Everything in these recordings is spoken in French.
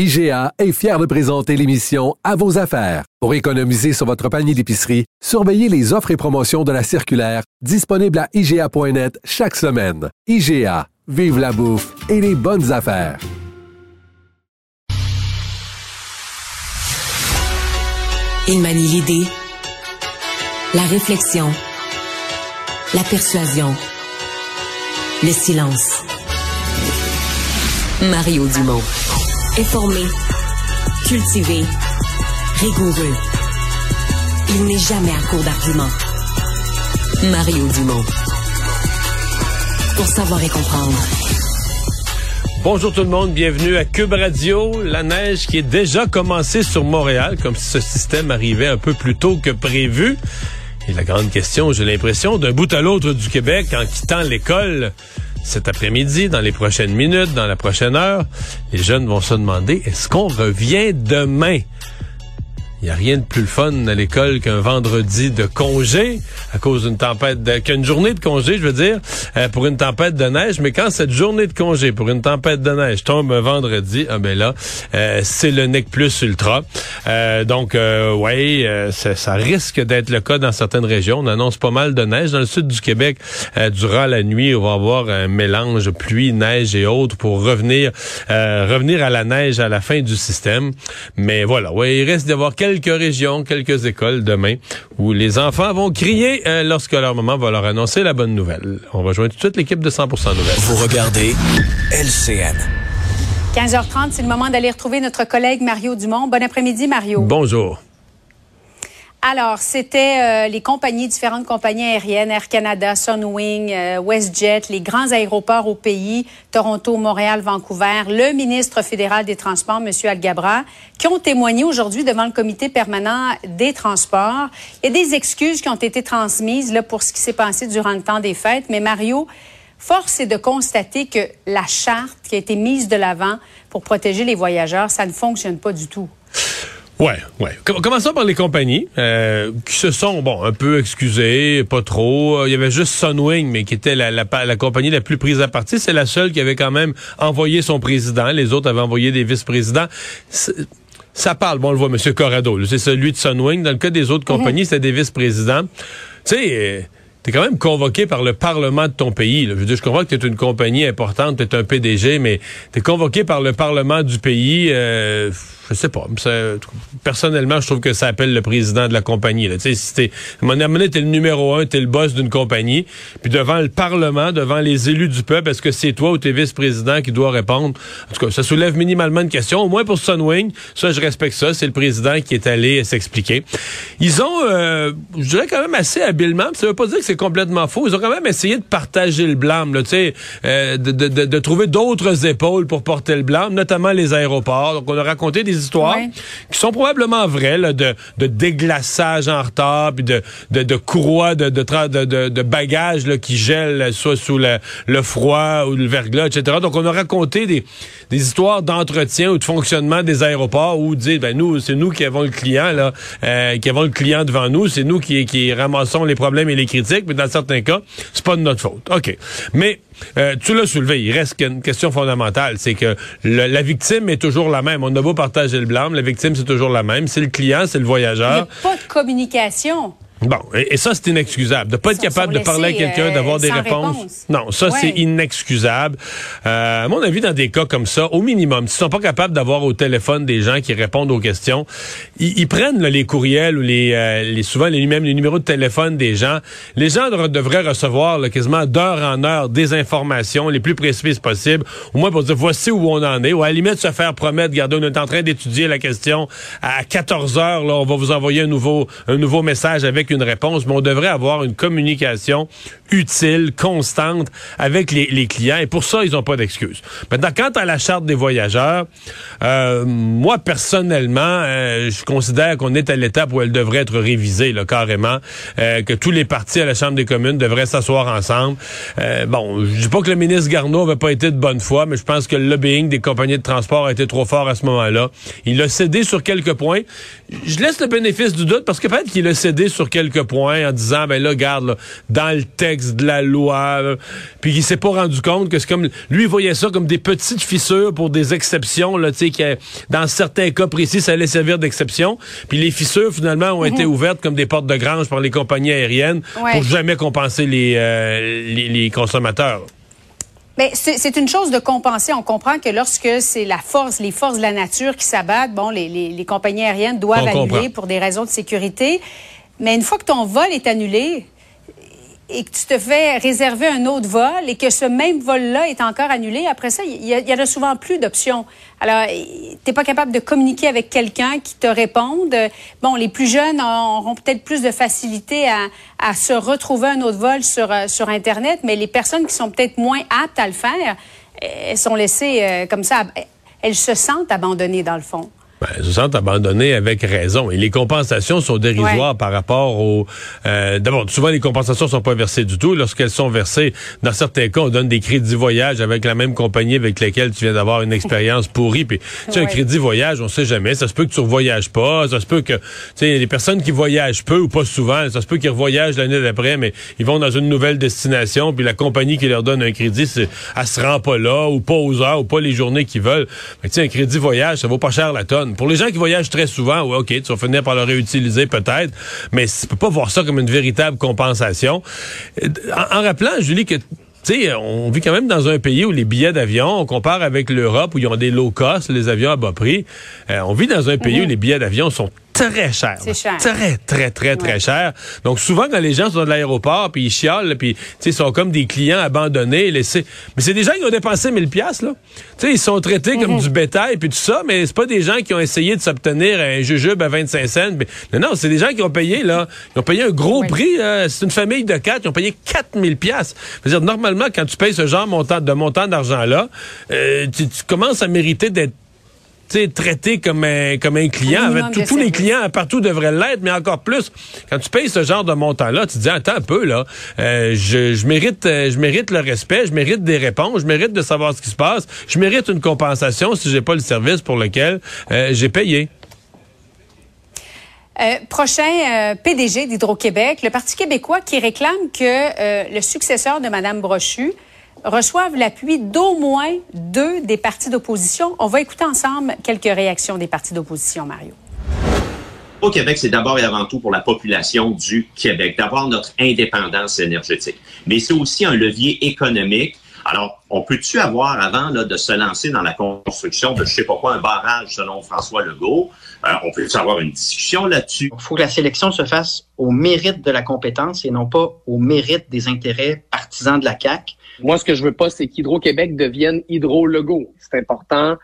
IGA est fier de présenter l'émission À vos affaires. Pour économiser sur votre panier d'épicerie, surveillez les offres et promotions de la circulaire disponible à IGA.net chaque semaine. IGA, vive la bouffe et les bonnes affaires. Il manie l'idée, la réflexion, la persuasion, le silence. Mario Dumont. Informé, cultivé, rigoureux. Il n'est jamais à court d'arguments. Mario Dumont. Pour savoir et comprendre. Bonjour tout le monde, bienvenue à Cube Radio. La neige qui est déjà commencée sur Montréal, comme si ce système arrivait un peu plus tôt que prévu. Et la grande question, j'ai l'impression, d'un bout à l'autre du Québec, en quittant l'école cet après-midi, dans les prochaines minutes, dans la prochaine heure, les jeunes vont se demander, est-ce qu'on revient demain? Il n'y a rien de plus fun à l'école qu'un vendredi de congé à cause d'une tempête, qu'une journée de congé, je veux dire, euh, pour une tempête de neige. Mais quand cette journée de congé pour une tempête de neige tombe un vendredi, ah ben là, euh, c'est le nec plus ultra. Euh, donc, oui, ça, risque d'être le cas dans certaines régions. On annonce pas mal de neige dans le sud du Québec. durant la nuit, on va avoir un mélange pluie, neige et autres pour revenir, revenir à la neige à la fin du système. Mais voilà, ouais, il reste d'avoir quelques quelques régions, quelques écoles demain où les enfants vont crier euh, lorsque leur maman va leur annoncer la bonne nouvelle. On va joindre tout de suite l'équipe de 100% Nouvelles. Vous regardez LCN. 15h30, c'est le moment d'aller retrouver notre collègue Mario Dumont. Bon après-midi, Mario. Bonjour. Alors, c'était euh, les compagnies, différentes compagnies aériennes, Air Canada, Sunwing, euh, WestJet, les grands aéroports au pays, Toronto, Montréal, Vancouver, le ministre fédéral des Transports, M. Algabra, qui ont témoigné aujourd'hui devant le comité permanent des transports. Il y a des excuses qui ont été transmises pour ce qui s'est passé durant le temps des fêtes. Mais Mario, force est de constater que la charte qui a été mise de l'avant pour protéger les voyageurs, ça ne fonctionne pas du tout. Ouais, ouais. Commençons par les compagnies euh, qui se sont bon un peu excusées, pas trop. Il y avait juste Sunwing, mais qui était la, la, la compagnie la plus prise à partie. C'est la seule qui avait quand même envoyé son président. Les autres avaient envoyé des vice-présidents. Ça parle. Bon, on le voit, M. Corrado. C'est celui de Sunwing. Dans le cas des autres mhm. compagnies, c'était des vice-présidents. Tu sais. T'es quand même convoqué par le Parlement de ton pays. Je veux dire, je comprends que tu es une compagnie importante, tu es un PDG, mais tu es convoqué par le Parlement du pays. Euh, je sais pas. personnellement, je trouve que ça appelle le président de la compagnie. Tu sais, si t'es, à t'es le numéro un, t'es le boss d'une compagnie, puis devant le Parlement, devant les élus du peuple, est-ce que c'est toi ou t'es vice-président qui doit répondre? En tout cas, ça soulève minimalement une question. Au moins pour Sunwing, ça, je respecte ça. C'est le président qui est allé s'expliquer. Ils ont, euh, je dirais quand même assez habilement, ça veut pas dire que c'est complètement faux, ils ont quand même essayé de partager le blâme, tu sais, euh, de, de, de, de trouver d'autres épaules pour porter le blâme, notamment les aéroports. Donc, on a raconté des histoires qui sont probablement vraies, de, de déglaçage en retard, puis de, de, de courroies de, de, de, de bagages là, qui gèlent soit sous le, le froid ou le verglas, etc. Donc, on a raconté des, des histoires d'entretien ou de fonctionnement des aéroports où dire, ben nous, c'est nous qui avons le client, là, euh, qui avons le client devant nous, c'est nous qui, qui ramassons les problèmes et les critiques, mais dans certains cas, c'est pas de notre faute. OK. Mais euh, tu l'as soulevé, il reste une question fondamentale, c'est que la victime est toujours la même. On va pas partager le blâme, la victime c'est toujours la même. C'est le client, c'est le voyageur. Il n'y a pas de communication. Bon, et, ça, c'est inexcusable. De pas être capable de parler à quelqu'un, euh, d'avoir des réponses. Non, ça, c'est inexcusable. Euh, à mon avis, dans des cas comme ça, au minimum, s'ils sont pas capables d'avoir au téléphone des gens qui répondent aux questions, ils, prennent les courriels ou les, euh, les souvent les, même les numéros de téléphone des gens. Les gens devraient recevoir quasiment d'heure en heure des informations les plus précises possibles, au moins pour dire voici où on en est, ou à la limite se faire promettre, regardez, on est en train d'étudier la question à 14 heures, là, on va vous envoyer un nouveau, un nouveau message avec une réponse, mais on devrait avoir une communication utile, constante avec les, clients. Et pour ça, ils n'ont pas d'excuses. Maintenant, quant à la charte des voyageurs, euh, moi, personnellement, euh, je considère qu'on est à l'étape où elle devrait être révisée, carrément, euh, que tous les partis à la Chambre des communes devraient s'asseoir ensemble. bon, je dis pas que le ministre Garneau n'avait pas été de bonne foi, mais je pense que le lobbying des compagnies de transport a été trop fort à ce moment-là. Il a cédé sur quelques points. Je laisse le bénéfice du doute parce que peut-être qu'il a cédé sur quelques points en disant, ben là, garde, dans le texte de la loi, puis il s'est pas rendu compte que c'est comme, lui, il voyait ça comme des petites fissures pour des exceptions, là, tu sais, que dans certains cas précis, ça allait servir d'exception. Puis les fissures, finalement, ont été mhm. ouvertes comme des portes de grange par les compagnies aériennes pour jamais compenser les, euh, les consommateurs. Mais c'est une chose de compenser. On comprend que lorsque c'est la force, les forces de la nature qui s'abattent, bon, les, les, les, compagnies aériennes doivent annuler pour des raisons de sécurité. Mais une fois que ton vol est annulé, et que tu te fais réserver un autre vol et que ce même vol-là est encore annulé, après ça, il y, a souvent plus d'options. Alors, tu n'es pas capable de communiquer avec quelqu'un qui te réponde. Bon, les plus jeunes auront peut-être plus de facilité à, à, se retrouver un autre vol sur, euh, sur Internet, mais les personnes qui sont peut-être moins aptes à le faire, elles sont laissées euh, comme ça. Elles se sentent abandonnées dans le fond. Ben, se sentent abandonnés avec raison. Et les compensations sont dérisoires par rapport au... Euh, D'abord, souvent, les compensations sont pas versées du tout. Lorsqu'elles sont versées, dans certains cas, on donne des crédits voyage avec la même compagnie avec laquelle tu viens d'avoir une expérience pourrie. Puis, tu sais, un crédit voyage, on sait jamais. Ça se peut que tu revoyages pas. Ça se peut que... Tu sais, les personnes qui voyagent peu ou pas souvent, ça se peut qu'ils revoyagent l'année d'après, mais ils vont dans une nouvelle destination, puis la compagnie qui leur donne un crédit, elle se rend pas là, ou pas aux heures, ou pas les journées qu'ils veulent. Mais tu sais, un crédit voyage, ça vaut pas cher la tonne. Pour les gens qui voyagent très souvent, oui, OK, tu vas finir par le réutiliser peut-être, mais tu peux pas voir ça comme une véritable compensation. En, rappelant, Julie, que sais, on vit quand même dans un pays où les billets d'avion, on compare avec l'Europe où ils ont des low cost, les avions à bas prix. Euh, on vit dans un pays où mhm. les billets d'avion sont très cher. C'est cher. Très, très, très, très cher. Donc, souvent, quand les gens sont de l'aéroport, puis ils chiolent, puis, tu sais, sont comme des clients abandonnés, laissés. Mais c'est des gens qui ont dépensé 1000 pièces là. Tu sais, ils sont traités comme mhm. du bétail, puis tout ça, mais c'est pas des gens qui ont essayé de s'obtenir un jujube à 25 cents. Non, non, c'est des gens qui ont payé, là. Ils ont payé un gros prix. C'est une famille de quatre. Ils ont payé 4000 pièces. dire normalement, quand tu payes ce genre de montant d'argent-là, euh, tu commences à mériter d'être traité comme un, comme un client. tous les clients partout devraient l'être, mais encore plus. Quand tu payes ce genre de montant-là, tu te dis, attends un peu, là, euh, je, je, mérite, euh, je mérite le respect, je mérite des réponses, je mérite de savoir ce qui se passe, je mérite une compensation si j'ai pas le service pour lequel euh, j'ai payé. prochain PDG d'Hydro-Québec, le Parti québécois qui réclame que le successeur de Mme Brochu reçoivent l'appui d'au moins deux des partis d'opposition. On va écouter ensemble quelques réactions des partis d'opposition, Mario. Au Québec, c'est d'abord et avant tout pour la population du Québec, d'avoir notre indépendance énergétique. Mais c'est aussi un levier économique. Alors, on peut-tu avoir, avant de se lancer dans la construction de, je sais pas quoi, un barrage selon François Legault, euh, on peut-tu avoir une discussion là-dessus? Il faut que la sélection se fasse au mérite de la compétence et non pas au mérite des intérêts partisans de la CAQ. Moi, ce que je veux pas, c'est qu'Hydro-Québec devienne Hydro-Logo. C'est important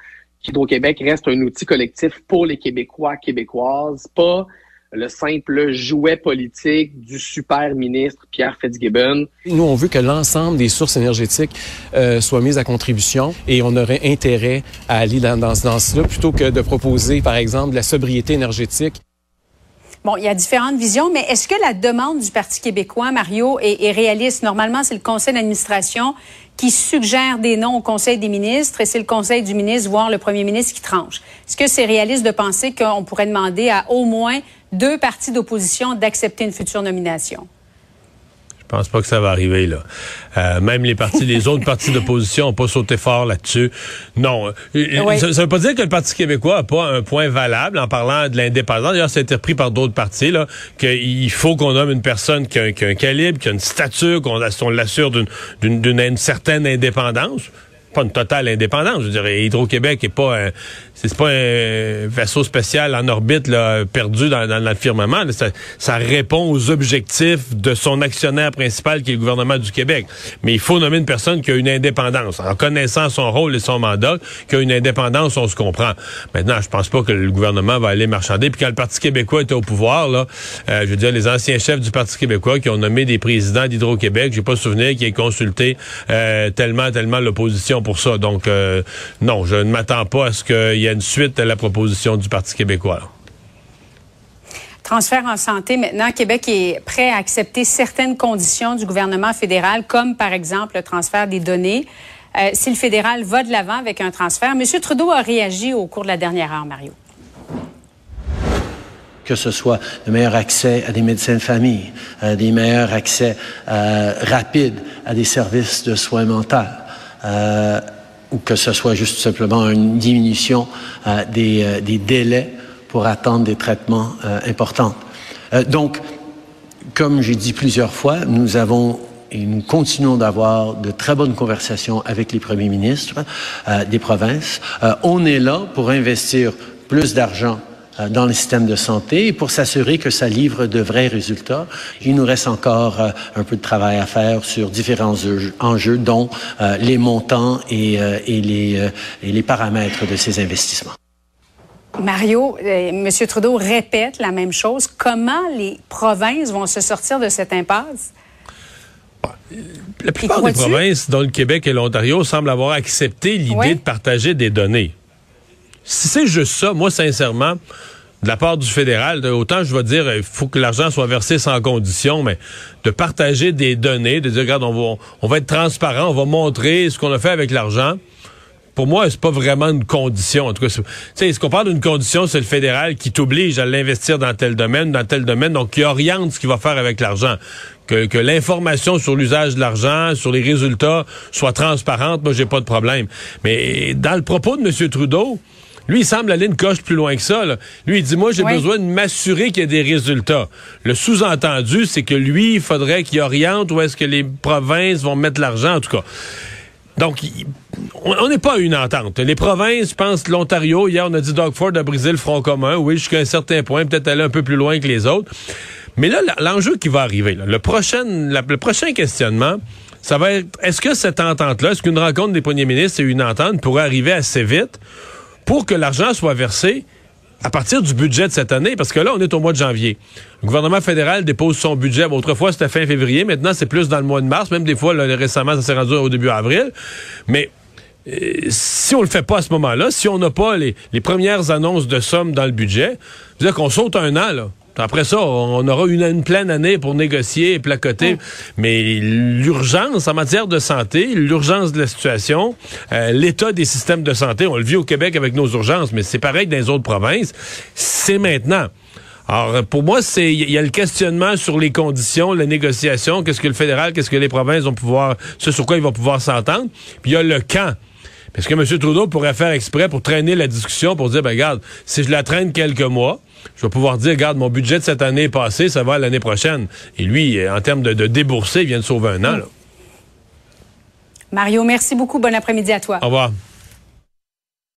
qu'Hydro-Québec reste un outil collectif pour les Québécois, Québécoises, pas le simple jouet politique du super ministre Pierre Fitzgibbon. Nous, on veut que l'ensemble des sources énergétiques euh, soient mises à contribution et on aurait intérêt à aller dans, dans ce sens-là plutôt que de proposer, par exemple, la sobriété énergétique. Bon, il y a différentes visions, mais est-ce que la demande du Parti québécois, Mario, est, réaliste? Normalement, c'est le conseil d'administration qui suggère des noms au conseil des ministres et c'est le conseil du ministre, voire le premier ministre qui tranche. Est-ce que c'est réaliste de penser qu'on pourrait demander à au moins deux partis d'opposition d'accepter une future nomination? Je pense pas que ça va arriver là. Euh, même les partis, les autres partis d'opposition n'ont pas sauté fort là-dessus. Non, euh, ça, ne veut pas dire que le Parti québécois n'a pas un point valable en parlant de l'indépendance. D'ailleurs, ça a été repris par d'autres partis là qu'il faut qu'on nomme une personne qui a, un calibre, qui a une stature, qu'on l'assure d'une certaine indépendance pas une totale indépendance. Je dirais, Hydro-Québec est pas c'est pas un vaisseau spatial en orbite là, perdu dans, dans le firmament. Ça, ça, répond aux objectifs de son actionnaire principal qui est le gouvernement du Québec. Mais il faut nommer une personne qui a une indépendance, en connaissant son rôle et son mandat, qui a une indépendance, on se comprend. Maintenant, je pense pas que le gouvernement va aller marchander. Puis quand le Parti québécois était au pouvoir, là, euh, je veux dire, les anciens chefs du Parti québécois qui ont nommé des présidents d'Hydro-Québec, j'ai pas souvenir qu'ils aient consulté euh, tellement, tellement l'opposition pour ça. Donc, euh, non, je ne m'attends pas à ce qu'il y ait une suite à la proposition du Parti québécois. Transfert en santé. Maintenant, Québec est prêt à accepter certaines conditions du gouvernement fédéral, comme par exemple le transfert des données. Euh, si le fédéral va de l'avant avec un transfert, M. Trudeau a réagi au cours de la dernière heure, Mario que ce soit le meilleur accès à des médecins de famille, euh, des meilleurs accès euh, rapides à des services de soins mentaux, euh, ou que ce soit juste simplement une diminution euh, des, euh, des, délais pour attendre des traitements importants. donc, comme j'ai dit plusieurs fois, nous avons et nous continuons d'avoir de très bonnes conversations avec les premiers ministres des provinces. on est là pour investir plus d'argent euh, dans le système de santé et pour s'assurer que ça livre de vrais résultats. Il nous reste encore euh, un peu de travail à faire sur différents enjeux, dont euh, les montants et, et, les, et les paramètres de ces investissements. Mario, M. Trudeau répète la même chose. Comment les provinces vont se sortir de cette impasse? La plupart des provinces, dont le Québec et l'Ontario, semblent avoir accepté l'idée de partager des données. Si c'est juste ça, moi, sincèrement, de la part du fédéral, autant je vais dire, il faut que l'argent soit versé sans condition, mais de partager des données, de dire, regarde, on va, on va être transparent, on va montrer ce qu'on a fait avec l'argent. Pour moi, c'est pas vraiment une condition. En tout cas, tu sais, ce qu'on parle d'une condition, c'est le fédéral qui t'oblige à l'investir dans tel domaine, dans tel domaine, donc qui oriente ce qu'il va faire avec l'argent. Que, que l'information sur l'usage de l'argent, sur les résultats, soit transparente, moi, j'ai pas de problème. Mais dans le propos de M. Trudeau, lui, il semble aller une coche plus loin que ça. Lui, il dit, moi, j'ai besoin de m'assurer qu'il y a des résultats. Le sous-entendu, c'est que lui, il faudrait qu'il oriente où est-ce que les provinces vont mettre l'argent, en tout cas. Donc, on n'est pas à une entente. Les provinces, je pense, l'Ontario, hier, on a dit Doug Ford a brisé le front commun. Oui, jusqu'à un certain point, peut-être aller un peu plus loin que les autres. Mais là, l'enjeu qui va arriver, le, prochain, le prochain questionnement, ça va être, est-ce que cette entente-là, est-ce qu'une rencontre des premiers ministres et une entente pourrait arriver assez vite pour que l'argent soit versé à partir du budget de cette année, parce que là, on est au mois de janvier. Le gouvernement fédéral dépose son budget. autrefois, c'était fin février. Maintenant, c'est plus dans le mois de mars. Même des fois, récemment, ça s'est rendu au début avril. Mais euh, si on le fait pas à ce moment-là, si on n'a pas les, premières annonces de sommes dans le budget, cest dire qu'on saute un an, là. Après ça, on aura une, une, pleine année pour négocier et placoter. Mais l'urgence en matière de santé, l'urgence de la situation, euh, l'état des systèmes de santé, on le vit au Québec avec nos urgences, mais c'est pareil dans les autres provinces, c'est maintenant. Alors, pour moi, c'est il y a le questionnement sur les conditions, la négociation, qu'est-ce que le fédéral, qu'est-ce que les provinces vont pouvoir, ce sur quoi ils vont pouvoir s'entendre. Puis il y a le quand. Parce que M. Trudeau pourrait faire exprès pour traîner la discussion, pour dire, ben regarde, si je la traîne quelques mois, je vais pouvoir dire, regarde, mon budget de cette année est passé, ça va l'année prochaine. Et lui, en termes de, de débourser, il vient de sauver un an. Là. Mario, merci beaucoup. Bon après-midi à toi. Au revoir.